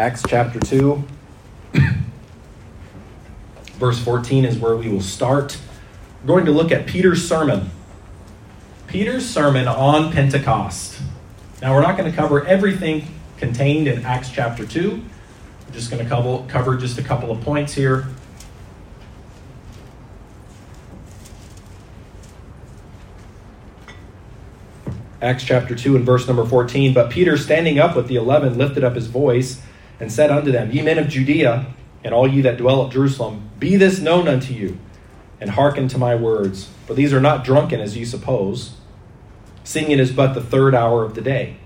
Acts chapter 2, verse 14 is where we will start. We're going to look at Peter's sermon. Peter's sermon on Pentecost. Now, we're not going to cover everything contained in Acts chapter 2. We're just going to cover, just a couple of points here. Acts chapter 2 and verse number 14. But Peter, standing up with the eleven, lifted up his voice and said unto them, Ye men of Judea, and all ye that dwell at Jerusalem, be this known unto you, and hearken to my words. For these are not drunken as ye suppose, seeing it is but the third hour of the day.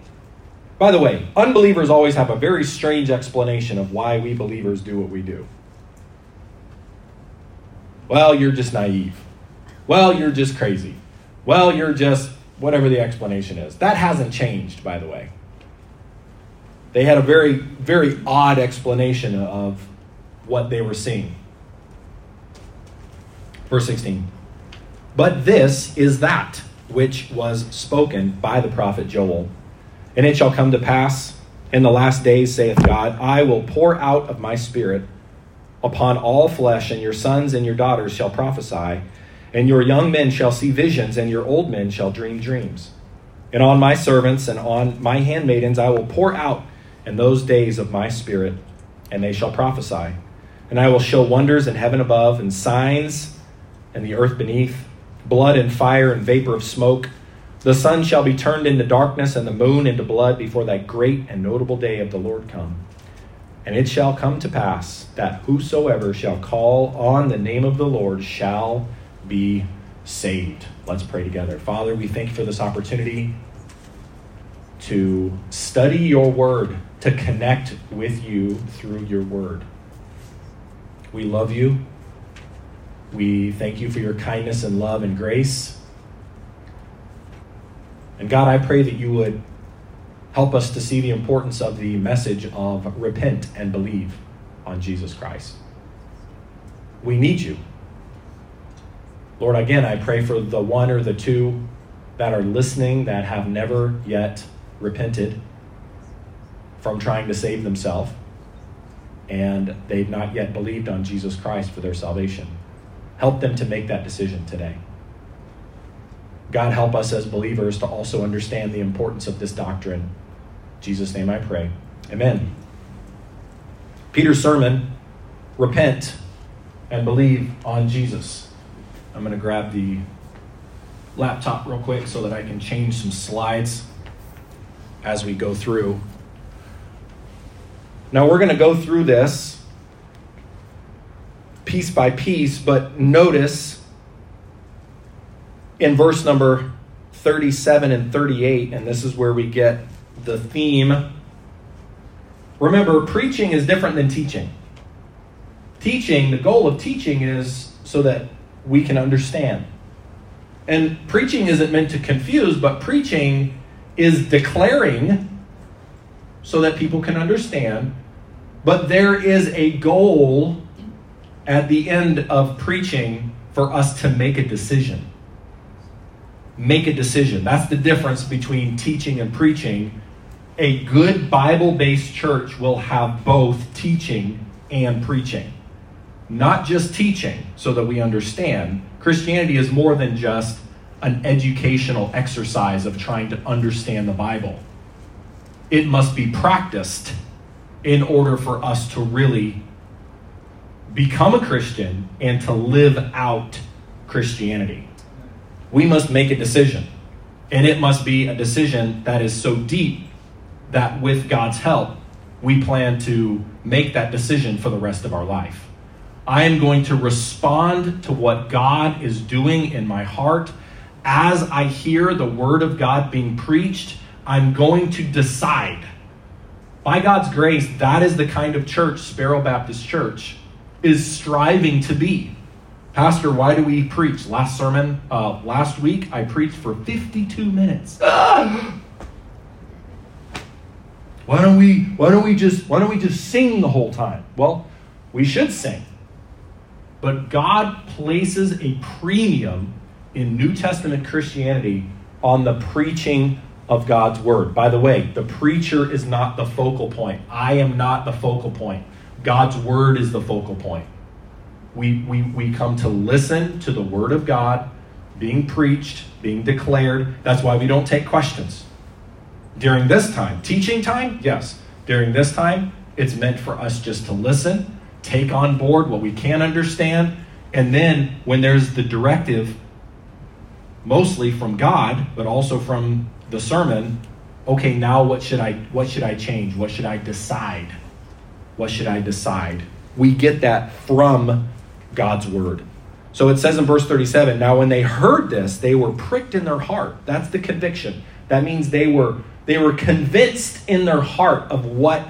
By the way, unbelievers always have a very strange explanation of why we believers do what we do. Well, you're just naive. Well, you're just crazy. Well, you're just whatever the explanation is. That hasn't changed, by the way. They had a very, very odd explanation of what they were seeing. Verse 16. But this is that which was spoken by the prophet Joel. And it shall come to pass in the last days, saith God, I will pour out of my spirit upon all flesh, and your sons and your daughters shall prophesy and your young men shall see visions, and your old men shall dream dreams. And on my servants and on my handmaidens I will pour out in those days of my spirit, and they shall prophesy. And I will show wonders in heaven above, and signs in the earth beneath, blood and fire and vapor of smoke. The sun shall be turned into darkness, and the moon into blood before that great and notable day of the Lord come. And it shall come to pass that whosoever shall call on the name of the Lord shall be saved. Let's pray together. Father, we thank you for this opportunity to study your word, to connect with you through your word. We love you. We thank you for your kindness and love and grace. And God, I pray that you would help us to see the importance of the message of repent and believe on Jesus Christ. We need you. Lord, again, I pray for the one or the two that are listening that have never yet repented from trying to save themselves and they've not yet believed on Jesus Christ for their salvation. Help them to make that decision today. God, help us as believers to also understand the importance of this doctrine. In Jesus' name I pray. Amen. Peter's sermon repent and believe on Jesus. I'm going to grab the laptop real quick so that I can change some slides as we go through. Now, we're going to go through this piece by piece, but notice in verse number 37 and 38, and this is where we get the theme. Remember, preaching is different than teaching. Teaching, the goal of teaching is so that we can understand. And preaching isn't meant to confuse, but preaching is declaring so that people can understand. But there is a goal at the end of preaching for us to make a decision. Make a decision. That's the difference between teaching and preaching. A good Bible based church will have both teaching and preaching not just teaching so that we understand. Christianity is more than just an educational exercise of trying to understand the Bible. It must be practiced in order for us to really become a Christian and to live out Christianity. We must make a decision. And it must be a decision that is so deep that with God's help, we plan to make that decision for the rest of our life. I am going to respond to what God is doing in my heart. As I hear the word of God being preached, I'm going to decide. By God's grace, that is the kind of church Sparrow Baptist Church is striving to be. Pastor, why do we preach? Last sermon, uh, last week, I preached for 52 minutes. Ah! Why don't we? Why don't we just? Why don't we just sing the whole time? Well, we should sing. But God places a premium in New Testament Christianity on the preaching of God's word. By the way, the preacher is not the focal point. I am not the focal point. God's word is the focal point. We, we, we come to listen to the word of God being preached, being declared. That's why we don't take questions. During this time, teaching time, yes. During this time, it's meant for us just to listen, take on board what we can understand, and then when there's the directive, mostly from God, but also from the sermon, okay, now what should I what should I change? What should I decide? What should I decide? We get that from God's word. So it says in verse 37, now when they heard this, they were pricked in their heart. That's the conviction. That means they were they were convinced in their heart of what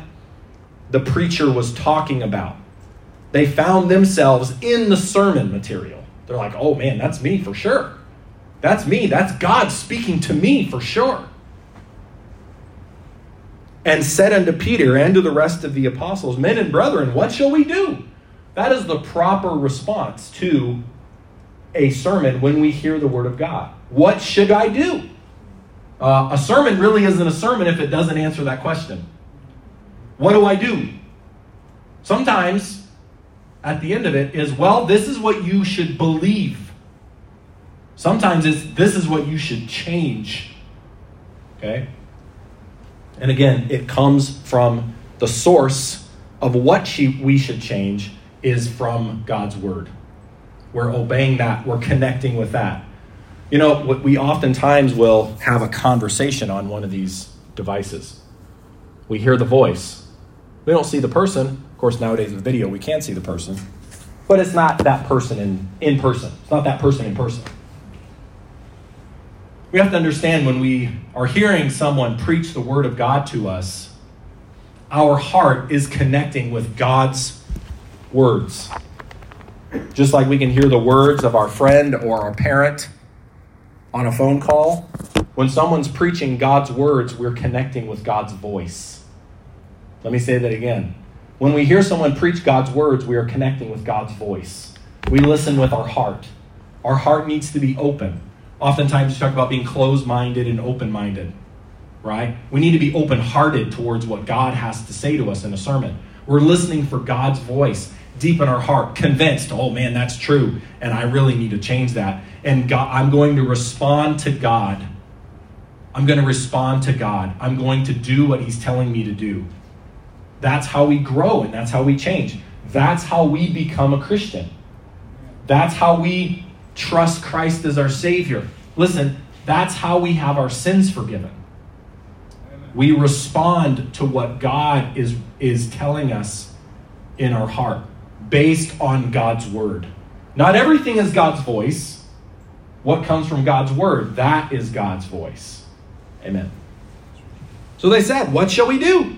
the preacher was talking about. They found themselves in the sermon material. They're like, "Oh man, that's me for sure." That's me. That's God speaking to me for sure. And said unto Peter and to the rest of the apostles, Men and brethren, what shall we do? That is the proper response to a sermon when we hear the word of God. What should I do? Uh, a sermon really isn't a sermon if it doesn't answer that question. What do I do? Sometimes, at the end of it, is well, this is what you should believe. Sometimes it's this is what you should change. Okay? And again, it comes from the source of what she, we should change is from God's word. We're obeying that, we're connecting with that. You know, we oftentimes will have a conversation on one of these devices. We hear the voice. We don't see the person. Of course, nowadays with video, we can't see the person. But it's not that person in, in person. It's not that person in person we have to understand when we are hearing someone preach the word of God to us, our heart is connecting with God's words. Just like we can hear the words of our friend or our parent on a phone call, when someone's preaching God's words, we're connecting with God's voice. Let me say that again. When we hear someone preach God's words, we are connecting with God's voice. We listen with our heart. Our heart needs to be open. Oftentimes, talk about being closed minded and open minded, right? We need to be open hearted towards what God has to say to us in a sermon. We're listening for God's voice deep in our heart, convinced, oh man, that's true, and I really need to change that. And God, I'm going to respond to God. I'm going to respond to God. I'm going to do what He's telling me to do. That's how we grow and that's how we change. That's how we become a Christian. That's how we trust Christ as our Savior. Listen, that's how we have our sins forgiven. We respond to what God is, is telling us in our heart based on God's Word. Not everything is God's voice. What comes from God's Word, that is God's voice. Amen. So they said, What shall we do?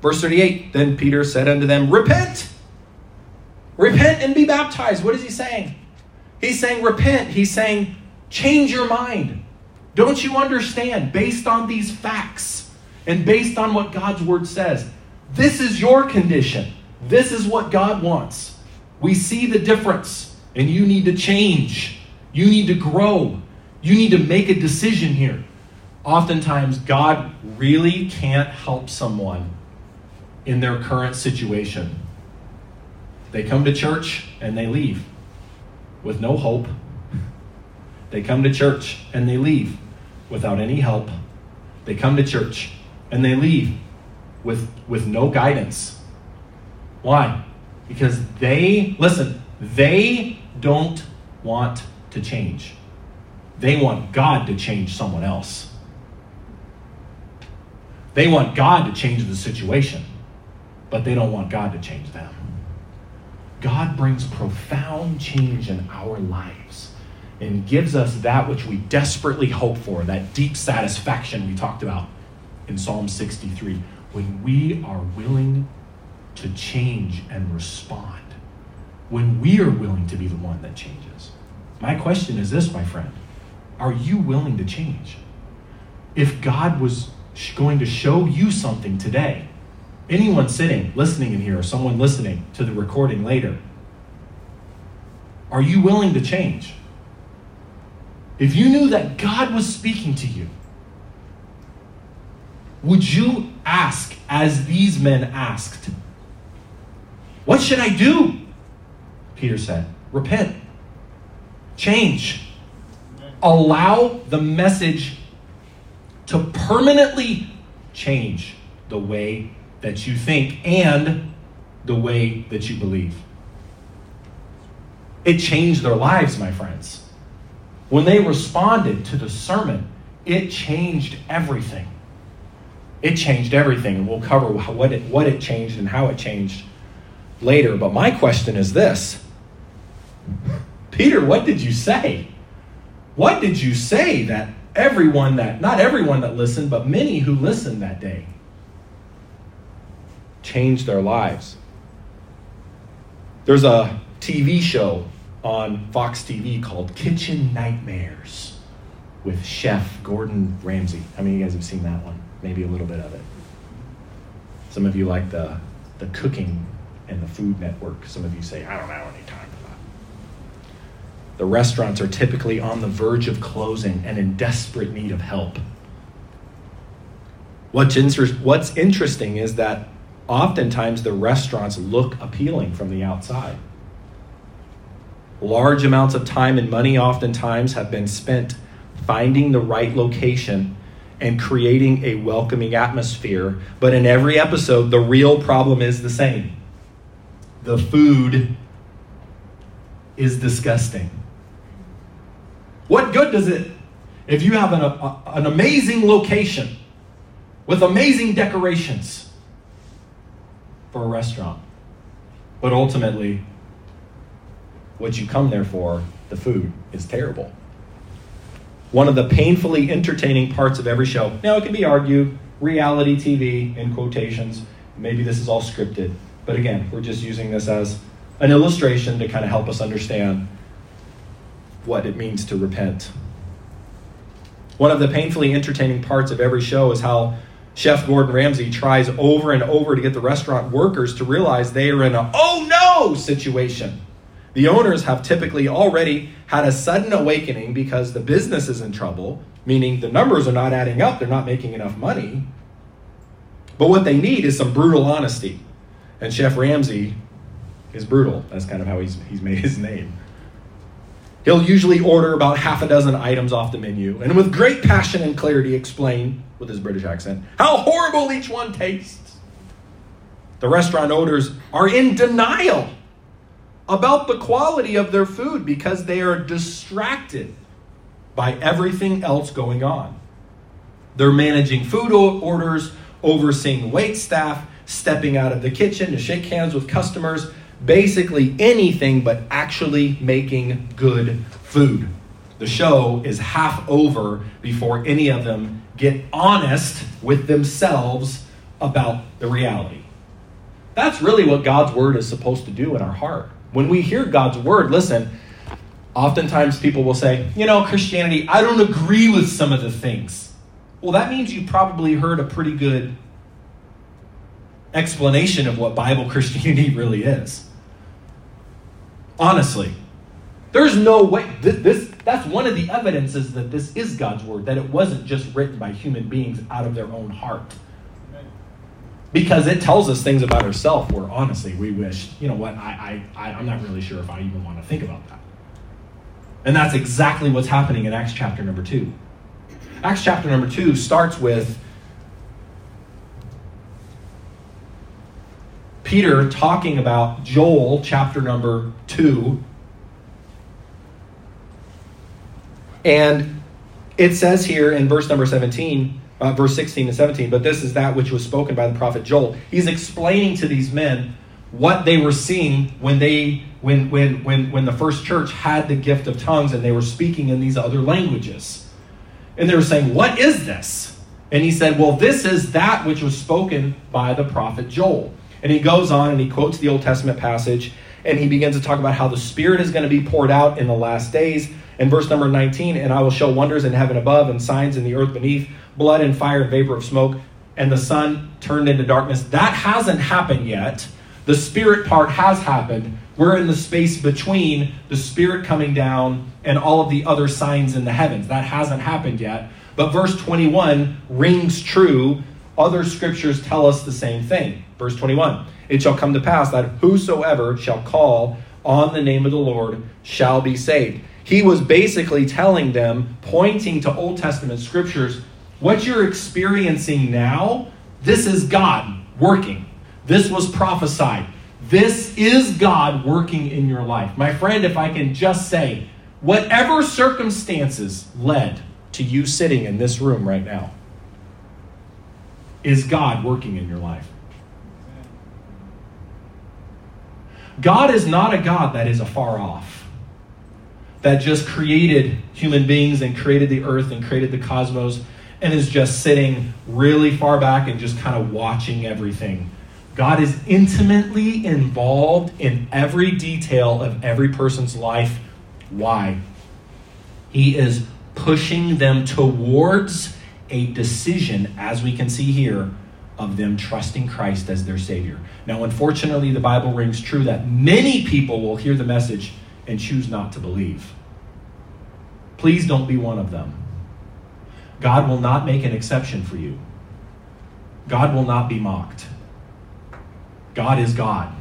Verse 38 Then Peter said unto them, Repent. Repent and be baptized. What is he saying? He's saying, repent. He's saying, change your mind. Don't you understand? Based on these facts and based on what God's word says, this is your condition. This is what God wants. We see the difference, and you need to change. You need to grow. You need to make a decision here. Oftentimes, God really can't help someone in their current situation. They come to church and they leave with no hope. They come to church and they leave without any help. They come to church and they leave with, with no guidance. Why? Because they, listen, they don't want to change. They want God to change someone else. They want God to change the situation, but they don't want God to change them. God brings profound change in our lives and gives us that which we desperately hope for, that deep satisfaction we talked about in Psalm 63. When we are willing to change and respond, when we are willing to be the one that changes. My question is this, my friend Are you willing to change? If God was going to show you something today, anyone sitting, listening in here, or someone listening to the recording later, are you willing to change? If you knew that God was speaking to you, would you ask as these men asked? What should I do? Peter said, Repent, change, allow the message to permanently change the way that you think and the way that you believe. It changed their lives, my friends. When they responded to the sermon, it changed everything. It changed everything, and we'll cover what it, what it changed and how it changed later. But my question is this Peter, what did you say? What did you say that everyone that, not everyone that listened, but many who listened that day, changed their lives? There's a TV show on Fox TV called Kitchen Nightmares with Chef Gordon Ramsay. How many of you guys have seen that one? Maybe a little bit of it. Some of you like the, the cooking and the Food Network. Some of you say, I don't have any time for that. The restaurants are typically on the verge of closing and in desperate need of help. What's interesting is that oftentimes the restaurants look appealing from the outside. Large amounts of time and money oftentimes have been spent finding the right location and creating a welcoming atmosphere. But in every episode, the real problem is the same the food is disgusting. What good does it if you have an, a, an amazing location with amazing decorations for a restaurant? But ultimately, what you come there for, the food, is terrible. One of the painfully entertaining parts of every show, now it can be argued, reality TV in quotations, maybe this is all scripted, but again, we're just using this as an illustration to kind of help us understand what it means to repent. One of the painfully entertaining parts of every show is how Chef Gordon Ramsay tries over and over to get the restaurant workers to realize they are in a oh no situation. The owners have typically already had a sudden awakening because the business is in trouble, meaning the numbers are not adding up, they're not making enough money. But what they need is some brutal honesty. And Chef Ramsay is brutal. That's kind of how he's, he's made his name. He'll usually order about half a dozen items off the menu and with great passion and clarity explain, with his British accent, how horrible each one tastes. The restaurant owners are in denial about the quality of their food because they are distracted by everything else going on. They're managing food orders, overseeing wait staff, stepping out of the kitchen to shake hands with customers, basically anything but actually making good food. The show is half over before any of them get honest with themselves about the reality. That's really what God's word is supposed to do in our heart. When we hear God's word, listen, oftentimes people will say, you know, Christianity, I don't agree with some of the things. Well, that means you probably heard a pretty good explanation of what Bible Christianity really is. Honestly, there's no way this, this, that's one of the evidences that this is God's word, that it wasn't just written by human beings out of their own heart. Because it tells us things about ourselves where honestly we wish, you know what, I, I, I, I'm not really sure if I even want to think about that. And that's exactly what's happening in Acts chapter number two. Acts chapter number two starts with Peter talking about Joel chapter number 2. And it says here in verse number 17, uh, verse 16 and 17, but this is that which was spoken by the prophet Joel. He's explaining to these men what they were seeing when they when when when when the first church had the gift of tongues and they were speaking in these other languages. And they were saying, "What is this?" And he said, "Well, this is that which was spoken by the prophet Joel." And he goes on and he quotes the Old Testament passage and he begins to talk about how the Spirit is going to be poured out in the last days. In verse number 19, and I will show wonders in heaven above and signs in the earth beneath, blood and fire and vapor of smoke, and the sun turned into darkness. That hasn't happened yet. The Spirit part has happened. We're in the space between the Spirit coming down and all of the other signs in the heavens. That hasn't happened yet. But verse 21 rings true other scriptures tell us the same thing. Verse 21 It shall come to pass that whosoever shall call on the name of the Lord shall be saved. He was basically telling them, pointing to Old Testament scriptures, what you're experiencing now, this is God working. This was prophesied. This is God working in your life. My friend, if I can just say, whatever circumstances led to you sitting in this room right now, is God working in your life. God is not a God that is afar off, that just created human beings and created the earth and created the cosmos and is just sitting really far back and just kind of watching everything. God is intimately involved in every detail of every person's life. Why? He is pushing them towards a decision, as we can see here, of them trusting Christ as their Savior. Now, unfortunately, the Bible rings true that many people will hear the message and choose not to believe. Please don't be one of them. God will not make an exception for you. God will not be mocked. God is God.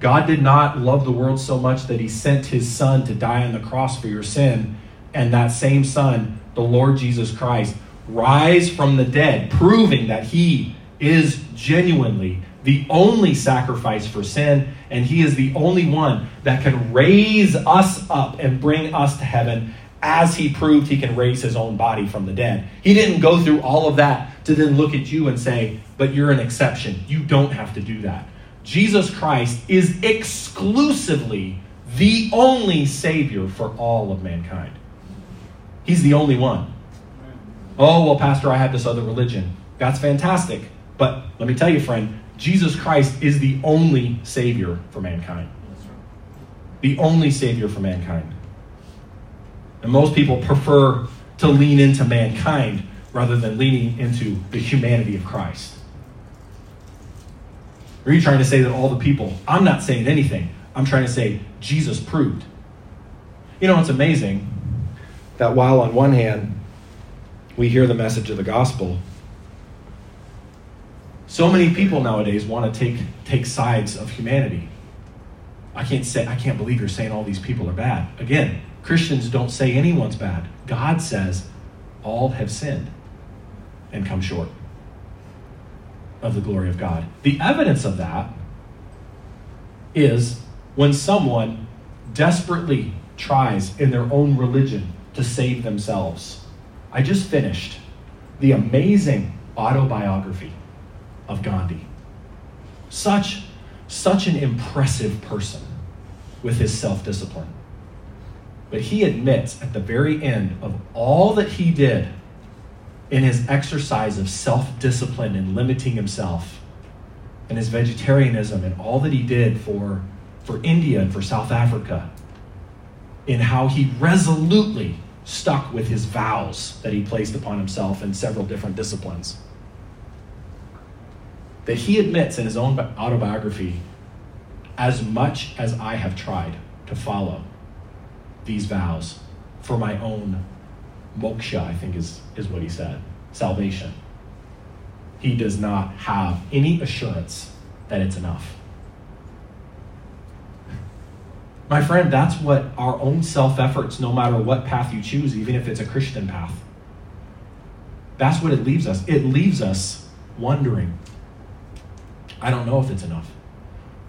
God did not love the world so much that he sent his son to die on the cross for your sin, and that same son, the Lord Jesus Christ, rise from the dead, proving that he is genuinely the only sacrifice for sin, and he is the only one that can raise us up and bring us to heaven as he proved he can raise his own body from the dead. He didn't go through all of that to then look at you and say, but you're an exception. You don't have to do that. Jesus Christ is exclusively the only Savior for all of mankind. He's the only one. Oh, well, Pastor, I have this other religion. That's fantastic. But let me tell you, friend, Jesus Christ is the only Savior for mankind. The only Savior for mankind. And most people prefer to lean into mankind rather than leaning into the humanity of Christ. Are you trying to say that all the people, I'm not saying anything. I'm trying to say Jesus proved. You know, it's amazing that while on one hand we hear the message of the gospel, so many people nowadays want to take, take sides of humanity. I can't say I can't believe you're saying all these people are bad. Again, Christians don't say anyone's bad. God says all have sinned and come short of the glory of God. The evidence of that is when someone desperately tries in their own religion to save themselves. I just finished the amazing autobiography of Gandhi. Such such an impressive person with his self-discipline. But he admits at the very end of all that he did in his exercise of self discipline and limiting himself, and his vegetarianism, and all that he did for, for India and for South Africa, in how he resolutely stuck with his vows that he placed upon himself in several different disciplines. That he admits in his own autobiography, as much as I have tried to follow these vows for my own moksha, I think is, is what he said salvation. He does not have any assurance that it's enough. My friend, that's what our own self efforts, no matter what path you choose, even if it's a Christian path, that's what it leaves us. It leaves us wondering I don't know if it's enough.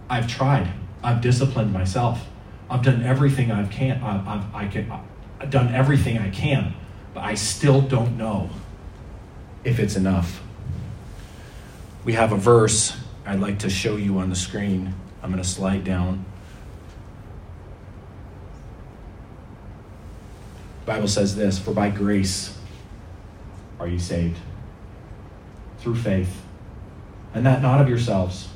I've tried, I've disciplined myself. I've done everything I've can. I've, I've, I can. I've done everything I can, but I still don't know if it's enough. We have a verse I'd like to show you on the screen. I'm going to slide down. Bible says this For by grace are you saved, through faith, and that not of yourselves.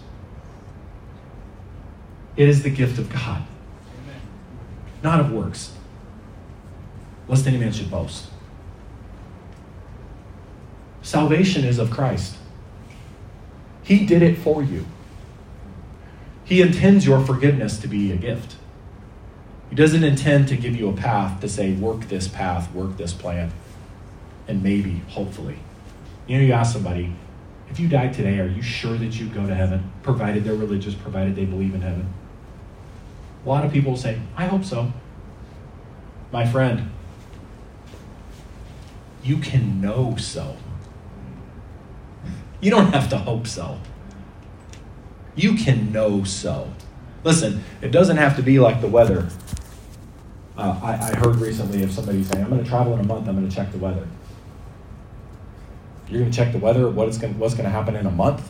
It is the gift of God not of works, lest any man should boast. Salvation is of Christ. He did it for you. He intends your forgiveness to be a gift. He doesn't intend to give you a path to say, work this path, work this plan, and maybe, hopefully. You know, you ask somebody, if you died today, are you sure that you'd go to heaven, provided they're religious, provided they believe in heaven? A lot of people say, I hope so. My friend, you can know so. You don't have to hope so. You can know so. Listen, it doesn't have to be like the weather. Uh, I, I heard recently of somebody saying, I'm going to travel in a month, I'm going to check the weather. You're going to check the weather, what is going, what's going to happen in a month?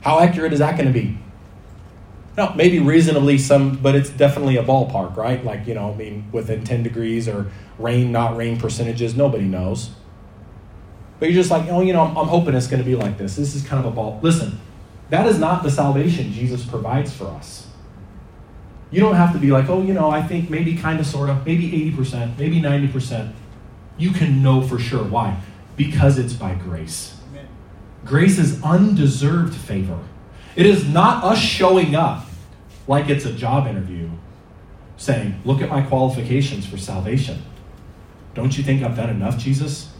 How accurate is that going to be? No, maybe reasonably some, but it's definitely a ballpark, right? Like, you know, I mean, within 10 degrees or rain, not rain percentages, nobody knows. But you're just like, oh, you know, I'm, I'm hoping it's going to be like this. This is kind of a ball. Listen, that is not the salvation Jesus provides for us. You don't have to be like, oh, you know, I think maybe kind of, sort of, maybe 80%, maybe 90%. You can know for sure. Why? Because it's by grace. Amen. Grace is undeserved favor. It is not us showing up like it's a job interview saying, look at my qualifications for salvation. Don't you think I've done enough, Jesus?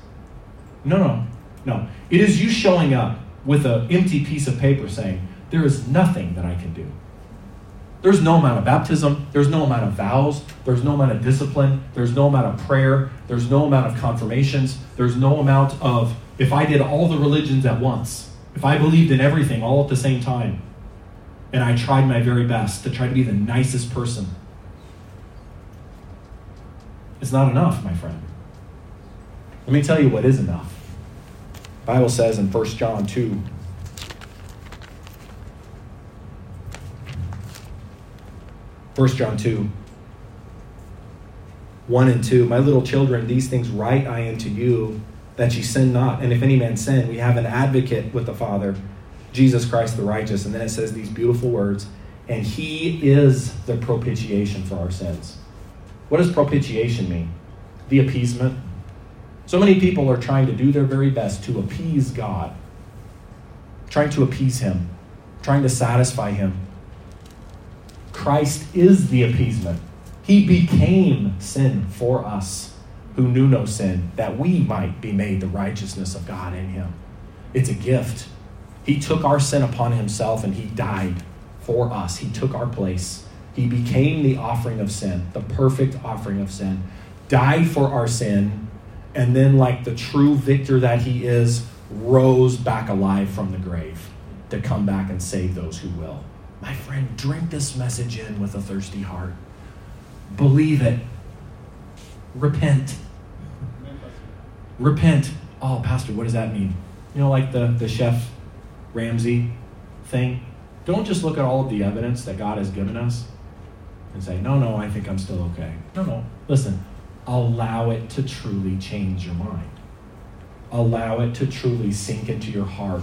No, no, no. It is you showing up with an empty piece of paper saying, There is nothing that I can do. There's no amount of baptism, there's no amount of vows, there's no amount of discipline, there's no amount of prayer, there's no amount of confirmations, there's no amount of, if I did all the religions at once, if I believed in everything all at the same time, and I tried my very best to try to be the nicest person, it's not enough, my friend. Let me tell you what is enough. Bible says in 1 John 2 1 John 2 1 and 2 My little children, these things write I unto you, that ye sin not. And if any man sin, we have an advocate with the Father, Jesus Christ the righteous. And then it says these beautiful words, and he is the propitiation for our sins. What does propitiation mean? The appeasement, so many people are trying to do their very best to appease God, trying to appease Him, trying to satisfy Him. Christ is the appeasement. He became sin for us who knew no sin, that we might be made the righteousness of God in Him. It's a gift. He took our sin upon Himself and He died for us. He took our place. He became the offering of sin, the perfect offering of sin, died for our sin and then, like the true victor that he is, rose back alive from the grave to come back and save those who will. My friend, drink this message in with a thirsty heart. Believe it. Repent. Repent. Oh, Pastor, what does that mean? You know, like the, the chef Ramsay thing? Don't just look at all of the evidence that God has given us and say, no, no, I think I'm still okay. No, no. Listen, allow it to truly change your mind. Allow it to truly sink into your heart.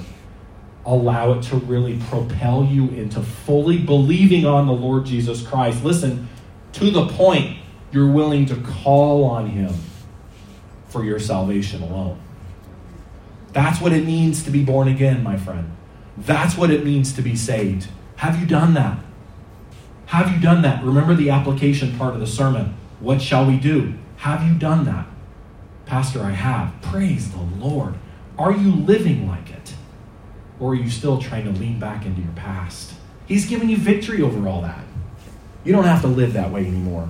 Allow it to really propel you into fully believing on the Lord Jesus Christ. Listen, to the point you're willing to call on Him for your salvation alone. That's what it means to be born again, my friend. That's what it means to be saved. Have you done that? Have you done that? Remember the application part of the sermon. What shall we do? Have you done that? Pastor, I have. Praise the Lord. Are you living like it? Or are you still trying to lean back into your past? He's given you victory over all that. You don't have to live that way anymore.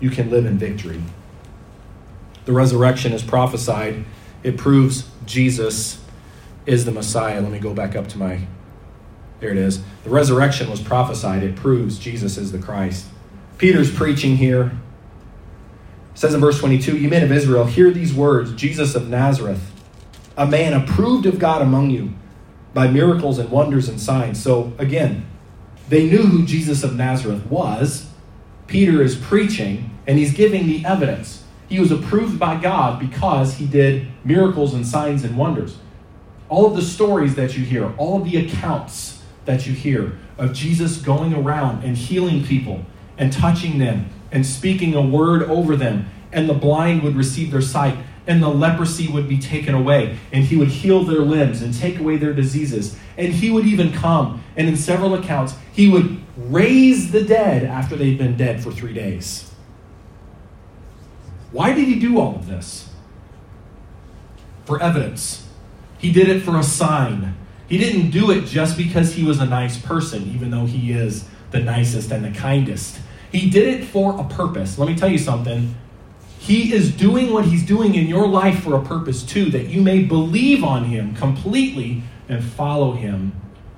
You can live in victory. The resurrection is prophesied, it proves Jesus is the Messiah. Let me go back up to my. There it is. The resurrection was prophesied, it proves Jesus is the Christ. Peter's preaching here says in verse 22 You men of Israel, hear these words Jesus of Nazareth, a man approved of God among you by miracles and wonders and signs. So again, they knew who Jesus of Nazareth was. Peter is preaching, and he's giving the evidence. He was approved by God because he did miracles and signs and wonders. All of the stories that you hear, all of the accounts that you hear of Jesus going around and healing people and touching them and speaking a word over them, and the blind would receive their sight, and the leprosy would be taken away, and he would heal their limbs and take away their diseases. And he would even come, and in several accounts, he would raise the dead after they'd been dead for three days. Why did he do all of this? For evidence. He did it for a sign. He didn't do it just because he was a nice person, even though he is the nicest and the kindest. He did it for a purpose. Let me tell you something. He is doing what he's doing in your life for a purpose too, that you may believe on him completely and follow him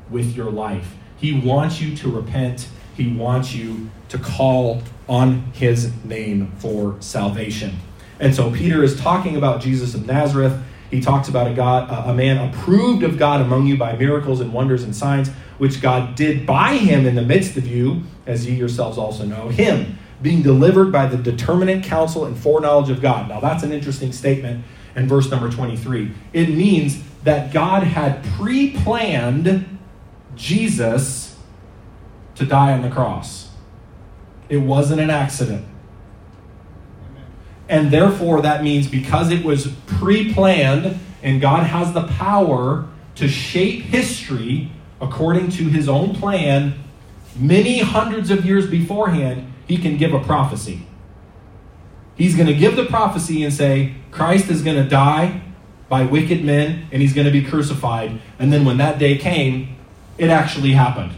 with your life. He wants you to repent, he wants you to call on his name for salvation. And so Peter is talking about Jesus of Nazareth. He talks about a God, a man approved of God among you by miracles and wonders and signs, which God did by him in the midst of you, as ye yourselves also know. Him being delivered by the determinate counsel and foreknowledge of God. Now that's an interesting statement in verse number 23. It means that God had pre-planned Jesus to die on the cross. It wasn't an accident. And therefore, that means because it was pre planned and God has the power to shape history according to his own plan, many hundreds of years beforehand, he can give a prophecy. He's going to give the prophecy and say, Christ is going to die by wicked men and he's going to be crucified. And then when that day came, it actually happened.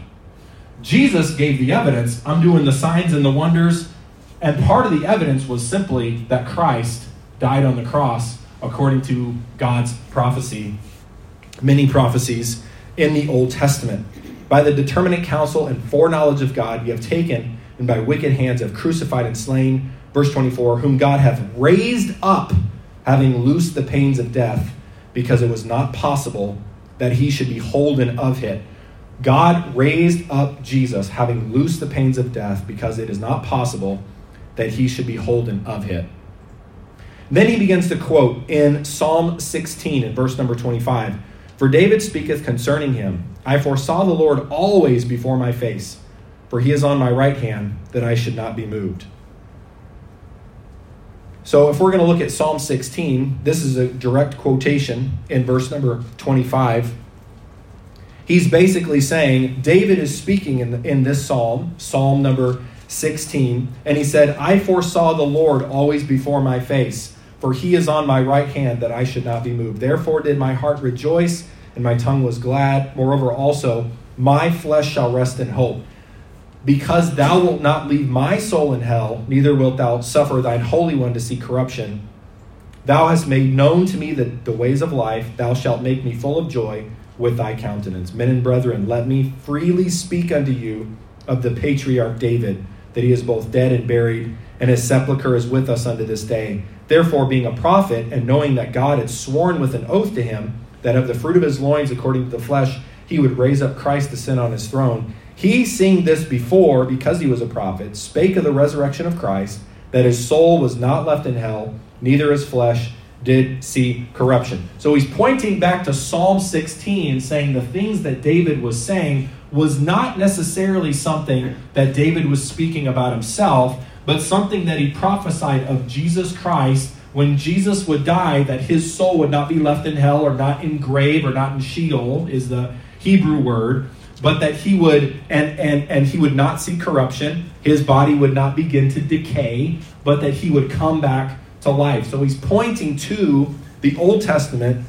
Jesus gave the evidence. I'm doing the signs and the wonders. And part of the evidence was simply that Christ died on the cross according to God's prophecy, many prophecies in the Old Testament. By the determinate counsel and foreknowledge of God, ye have taken, and by wicked hands have crucified and slain. Verse 24, whom God hath raised up, having loosed the pains of death, because it was not possible that he should be holden of it. God raised up Jesus, having loosed the pains of death, because it is not possible that he should be holden of it. Then he begins to quote in Psalm 16 in verse number 25 For David speaketh concerning him, I foresaw the Lord always before my face, for he is on my right hand, that I should not be moved. So, if we're going to look at Psalm 16, this is a direct quotation in verse number 25. He's basically saying David is speaking in, in this psalm, Psalm number 16, and he said, I foresaw the Lord always before my face, for he is on my right hand that I should not be moved. Therefore did my heart rejoice, and my tongue was glad. Moreover, also, my flesh shall rest in hope. Because thou wilt not leave my soul in hell, neither wilt thou suffer thine Holy One to see corruption. Thou hast made known to me the, the ways of life. Thou shalt make me full of joy with thy countenance. Men and brethren, let me freely speak unto you of the patriarch David that he is both dead and buried, and his sepulchre is with us unto this day. Therefore, being a prophet, and knowing that God had sworn with an oath to him that of the fruit of his loins, according to the flesh, he would raise up Christ to sit on his throne, he, seeing this before, because he was a prophet, spake of the resurrection of Christ, that his soul was not left in hell, neither his flesh did see corruption. So he's pointing back to Psalm 16, saying the things that David was saying was not necessarily something that David was speaking about himself, but something that he prophesied of Jesus Christ when Jesus would die, that his soul would not be left in hell or not in grave or not in Sheol, is the Hebrew word, but that he would and and and he would not see corruption, his body would not begin to decay, but that he would come back to life. So he's pointing to the Old Testament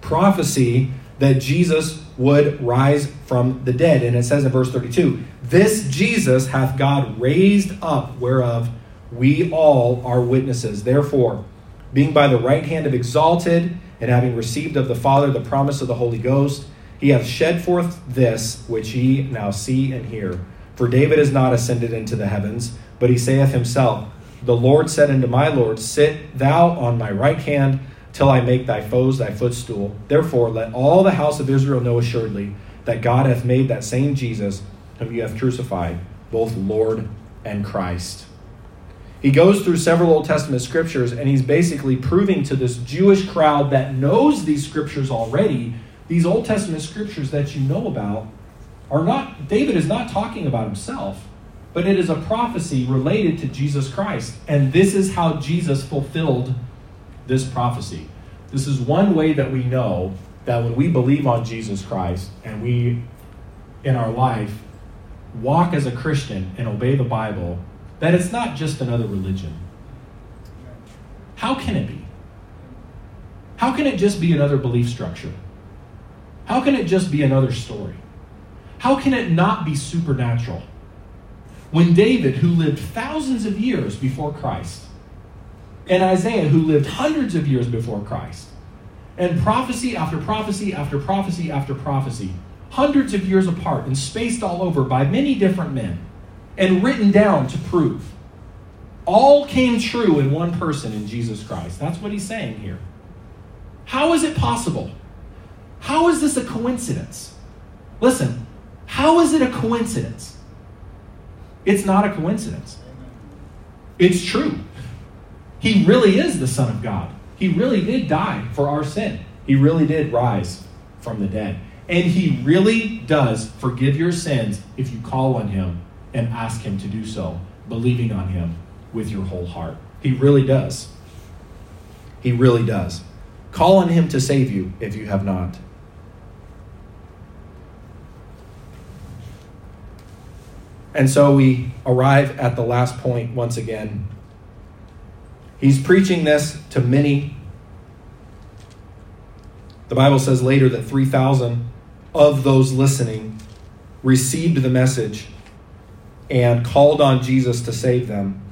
prophecy that Jesus would rise from the dead. And it says in verse 32 This Jesus hath God raised up, whereof we all are witnesses. Therefore, being by the right hand of exalted, and having received of the Father the promise of the Holy Ghost, he hath shed forth this which ye now see and hear. For David is not ascended into the heavens, but he saith himself, The Lord said unto my Lord, Sit thou on my right hand till I make thy foes thy footstool. Therefore, let all the house of Israel know assuredly that God hath made that same Jesus, whom you have crucified, both Lord and Christ. He goes through several Old Testament scriptures and he's basically proving to this Jewish crowd that knows these scriptures already, these Old Testament scriptures that you know about, are not, David is not talking about himself, but it is a prophecy related to Jesus Christ. And this is how Jesus fulfilled this prophecy. This is one way that we know that when we believe on Jesus Christ and we, in our life, walk as a Christian and obey the Bible, that it's not just another religion. How can it be? How can it just be another belief structure? How can it just be another story? How can it not be supernatural? When David, who lived thousands of years before Christ, and Isaiah, who lived hundreds of years before Christ, and prophecy after prophecy after prophecy after prophecy, hundreds of years apart and spaced all over by many different men, and written down to prove, all came true in one person in Jesus Christ. That's what he's saying here. How is it possible? How is this a coincidence? Listen, how is it a coincidence? It's not a coincidence. It's true. He really is the Son of God. He really did die for our sin. He really did rise from the dead. And He really does forgive your sins if you call on Him and ask Him to do so, believing on Him with your whole heart. He really does. He really does. Call on Him to save you if you have not. And so we arrive at the last point once again. He's preaching this to many. The Bible says later that 3,000 of those listening received the message and called on Jesus to save them.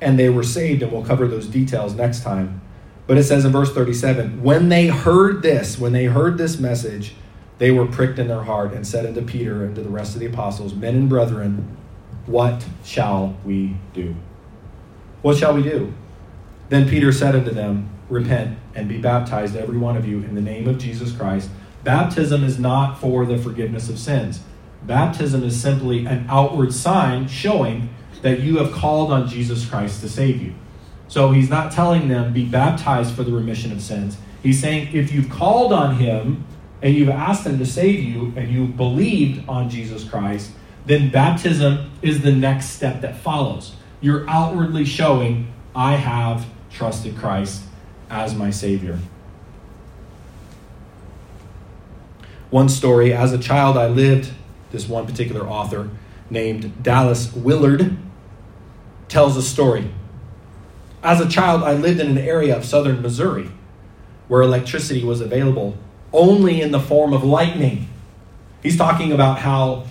And they were saved, and we'll cover those details next time. But it says in verse 37 when they heard this, when they heard this message, they were pricked in their heart and said unto Peter and to the rest of the apostles, Men and brethren, what shall we do? What shall we do? Then Peter said unto them, Repent and be baptized, every one of you, in the name of Jesus Christ. Baptism is not for the forgiveness of sins. Baptism is simply an outward sign showing that you have called on Jesus Christ to save you. So he's not telling them, be baptized for the remission of sins. He's saying, if you've called on him and you've asked him to save you and you've believed on Jesus Christ, then baptism is the next step that follows. You're outwardly showing, I have trusted Christ as my Savior. One story as a child, I lived, this one particular author named Dallas Willard tells a story. As a child, I lived in an area of southern Missouri where electricity was available only in the form of lightning. He's talking about how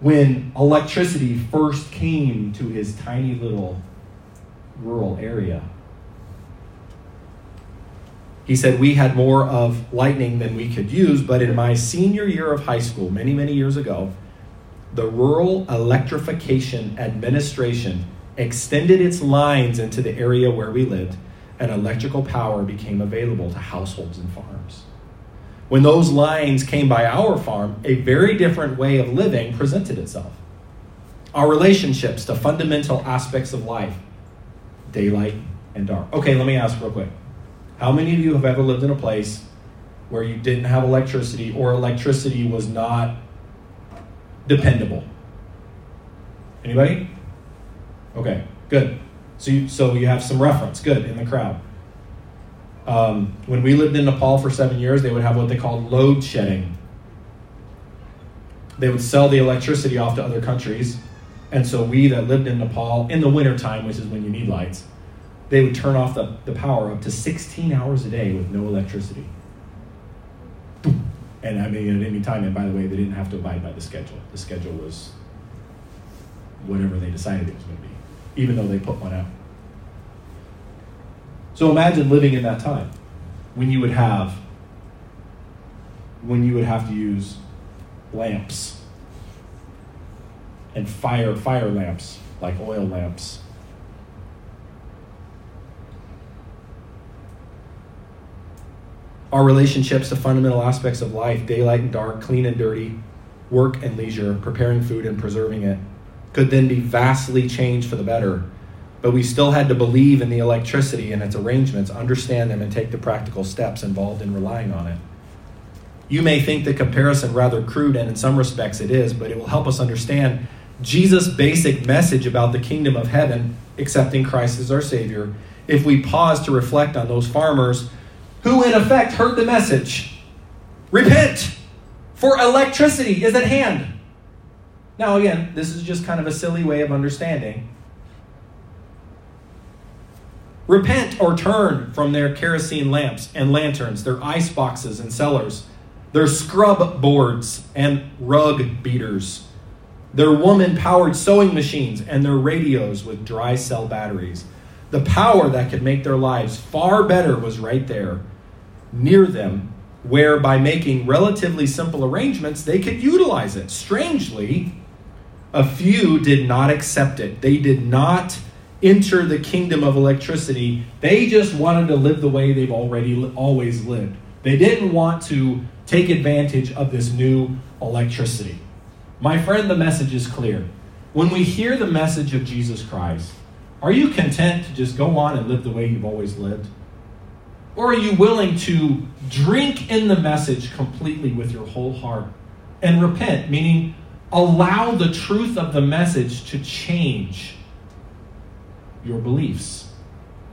when electricity first came to his tiny little rural area, he said, We had more of lightning than we could use, but in my senior year of high school, many, many years ago, the Rural Electrification Administration extended its lines into the area where we lived, and electrical power became available to households and farms. When those lines came by our farm, a very different way of living presented itself. Our relationships to fundamental aspects of life daylight and dark. Okay, let me ask real quick. How many of you have ever lived in a place where you didn't have electricity or electricity was not dependable? Anybody? Okay, good. So you, so you have some reference. Good in the crowd. Um, when we lived in Nepal for seven years, they would have what they called load shedding. They would sell the electricity off to other countries. And so we that lived in Nepal in the wintertime, which is when you need lights, they would turn off the, the power up to 16 hours a day with no electricity. And I mean, at any time, and by the way, they didn't have to abide by the schedule. The schedule was whatever they decided it was going to be, even though they put one out. So imagine living in that time when you would have when you would have to use lamps and fire fire lamps like oil lamps. Our relationships to fundamental aspects of life, daylight and dark, clean and dirty, work and leisure, preparing food and preserving it, could then be vastly changed for the better but we still had to believe in the electricity and its arrangements, understand them, and take the practical steps involved in relying on it. You may think the comparison rather crude, and in some respects it is, but it will help us understand Jesus' basic message about the kingdom of heaven, accepting Christ as our Savior, if we pause to reflect on those farmers who, in effect, heard the message Repent, for electricity is at hand. Now, again, this is just kind of a silly way of understanding Repent or turn from their kerosene lamps and lanterns, their ice boxes and cellars, their scrub boards and rug beaters, their woman powered sewing machines, and their radios with dry cell batteries. The power that could make their lives far better was right there, near them, where by making relatively simple arrangements, they could utilize it. Strangely, a few did not accept it. They did not enter the kingdom of electricity. They just wanted to live the way they've already always lived. They didn't want to take advantage of this new electricity. My friend, the message is clear. When we hear the message of Jesus Christ, are you content to just go on and live the way you've always lived? Or are you willing to drink in the message completely with your whole heart and repent, meaning allow the truth of the message to change your beliefs?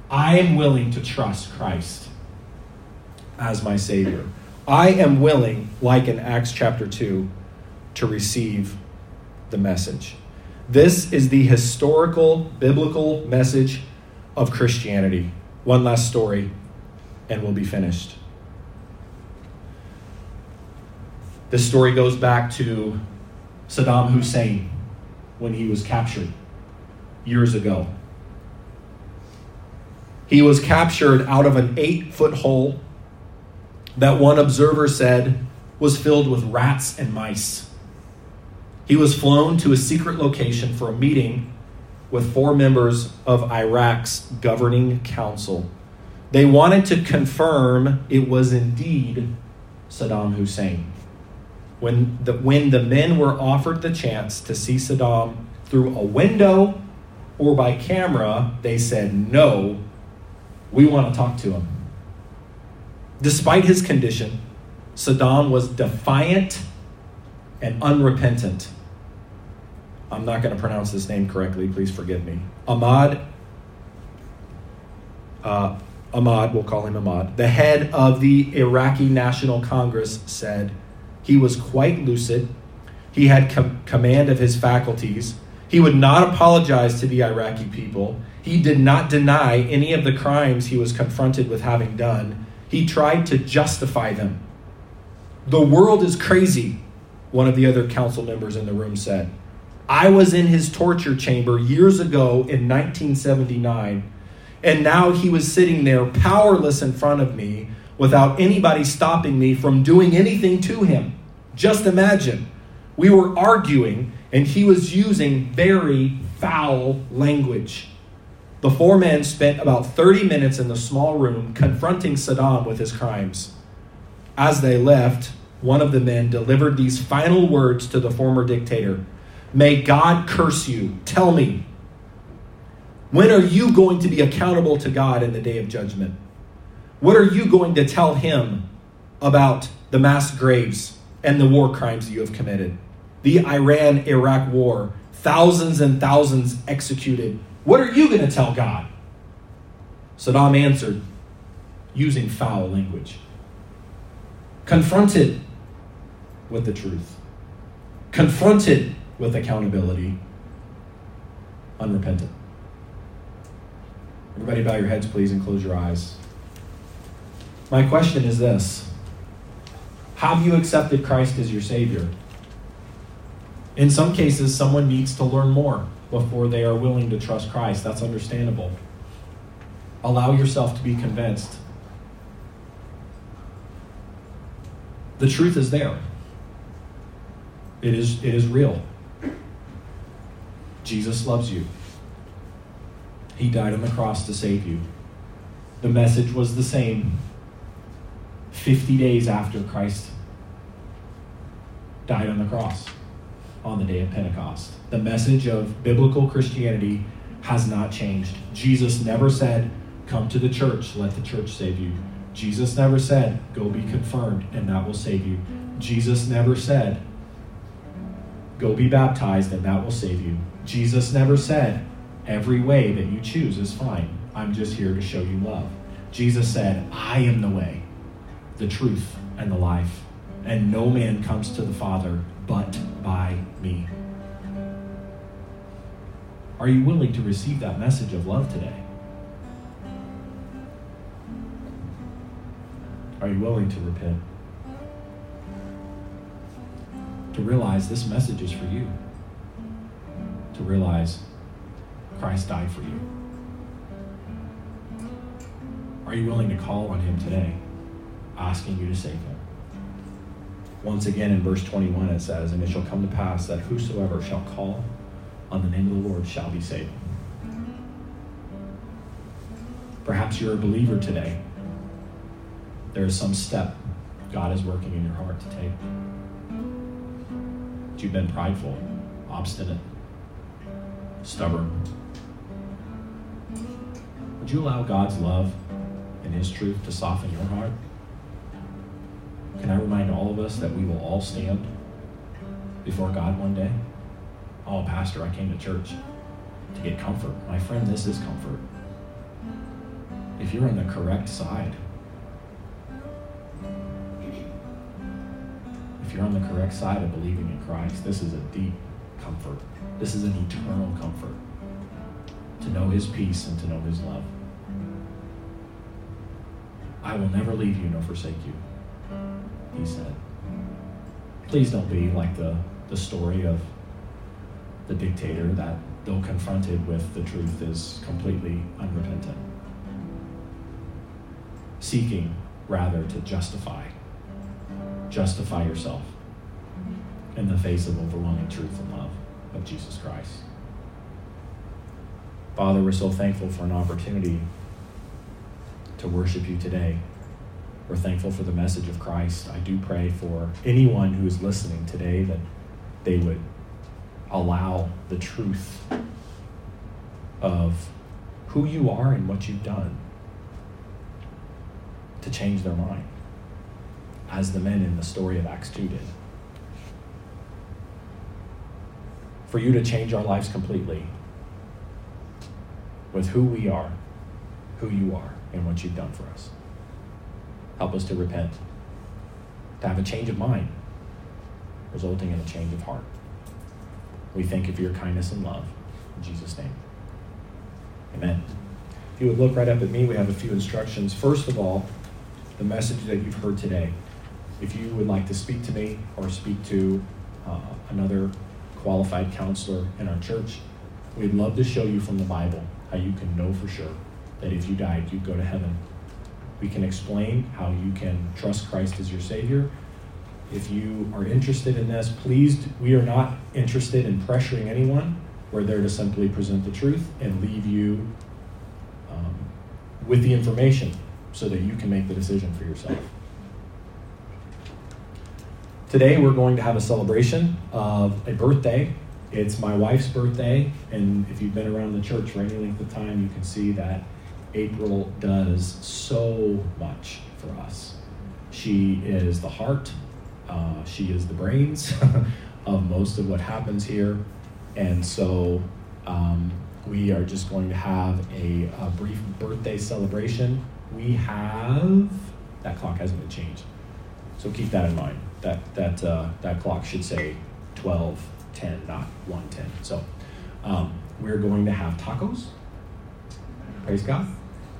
I am willing to trust Christ as my Savior. I am willing, like in Acts chapter 2, to receive the message. This is the historical, biblical message of Christianity. One last story, and we'll be finished. This story goes back to Saddam Hussein when he was captured years ago. He was captured out of an eight foot hole that one observer said was filled with rats and mice. He was flown to a secret location for a meeting with four members of Iraq's governing council. They wanted to confirm it was indeed Saddam Hussein. When the, when the men were offered the chance to see Saddam through a window or by camera, they said, No, we want to talk to him. Despite his condition, Saddam was defiant and unrepentant. I'm not going to pronounce this name correctly, please forgive me. Ahmad, uh, Ahmad, we'll call him Ahmad, the head of the Iraqi National Congress said he was quite lucid. He had com- command of his faculties. He would not apologize to the Iraqi people. He did not deny any of the crimes he was confronted with having done. He tried to justify them. The world is crazy, one of the other council members in the room said. I was in his torture chamber years ago in 1979, and now he was sitting there powerless in front of me without anybody stopping me from doing anything to him. Just imagine. We were arguing, and he was using very foul language. The four men spent about 30 minutes in the small room confronting Saddam with his crimes. As they left, one of the men delivered these final words to the former dictator May God curse you. Tell me, when are you going to be accountable to God in the day of judgment? What are you going to tell him about the mass graves and the war crimes you have committed? The Iran Iraq war, thousands and thousands executed. What are you going to tell God? Saddam answered using foul language. Confronted with the truth, confronted with accountability, unrepentant. Everybody, bow your heads, please, and close your eyes. My question is this Have you accepted Christ as your Savior? In some cases, someone needs to learn more before they are willing to trust Christ. That's understandable. Allow yourself to be convinced. The truth is there. It is, it is real. Jesus loves you. He died on the cross to save you. The message was the same 50 days after Christ died on the cross on the day of Pentecost. The message of biblical Christianity has not changed. Jesus never said, Come to the church, let the church save you. Jesus never said, Go be confirmed, and that will save you. Jesus never said, Go be baptized, and that will save you. Jesus never said, Every way that you choose is fine. I'm just here to show you love. Jesus said, I am the way, the truth, and the life, and no man comes to the Father but by me. Are you willing to receive that message of love today? Are you willing to repent? To realize this message is for you. To realize Christ died for you. Are you willing to call on Him today, asking you to save Him? Once again in verse 21 it says, And it shall come to pass that whosoever shall call on the name of the Lord shall be saved. Perhaps you're a believer today. There is some step God is working in your heart to take. But you've been prideful, obstinate, stubborn. Would you allow God's love and His truth to soften your heart? Can I remind all of us that we will all stand before God one day? Oh, Pastor, I came to church to get comfort. My friend, this is comfort. If you're on the correct side, if you're on the correct side of believing in Christ, this is a deep comfort. This is an eternal comfort to know His peace and to know His love. I will never leave you nor forsake you, He said. Please don't be like the, the story of the dictator that, though confronted with the truth, is completely unrepentant. Seeking rather to justify, justify yourself in the face of overwhelming truth and love of Jesus Christ. Father, we're so thankful for an opportunity to worship you today. We're thankful for the message of Christ. I do pray for anyone who is listening today that they would allow the truth of who you are and what you've done to change their mind, as the men in the story of Acts 2 did. For you to change our lives completely with who we are, who you are, and what you've done for us. Help us to repent, to have a change of mind, resulting in a change of heart. We thank you for your kindness and love. In Jesus' name. Amen. If you would look right up at me, we have a few instructions. First of all, the message that you've heard today. If you would like to speak to me or speak to uh, another qualified counselor in our church, we'd love to show you from the Bible how you can know for sure that if you died, you'd go to heaven. We can explain how you can trust Christ as your Savior if you are interested in this, please, we are not interested in pressuring anyone. We're there to simply present the truth and leave you um, with the information so that you can make the decision for yourself. Today, we're going to have a celebration of a birthday. It's my wife's birthday, and if you've been around the church for any length of time, you can see that April does so much for us. She is the heart uh, she is the brains of most of what happens here. And so um, we are just going to have a, a, brief birthday celebration. We have, that clock hasn't been changed. So keep that in mind. That, that, uh, that clock should say 1210, not 110. So um, we're going to have tacos, praise God,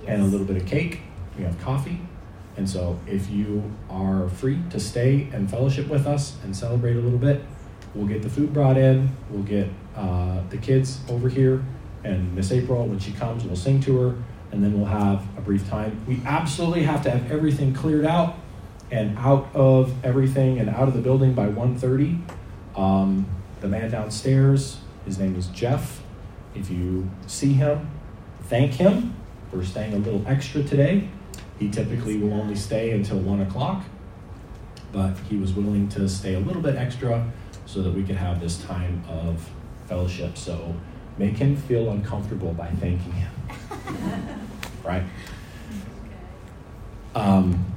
and a little bit of cake. We have coffee and so, if you are free to stay and fellowship with us and celebrate a little bit, we'll get the food brought in. We'll get uh, the kids over here, and Miss April, when she comes, we'll sing to her, and then we'll have a brief time. We absolutely have to have everything cleared out and out of everything and out of the building by 1.30. Um, the man downstairs, his name is Jeff. If you see him, thank him for staying a little extra today. He typically will only stay until 1 o'clock, but he was willing to stay a little bit extra so that we could have this time of fellowship. So make him feel uncomfortable by thanking him. right? Um,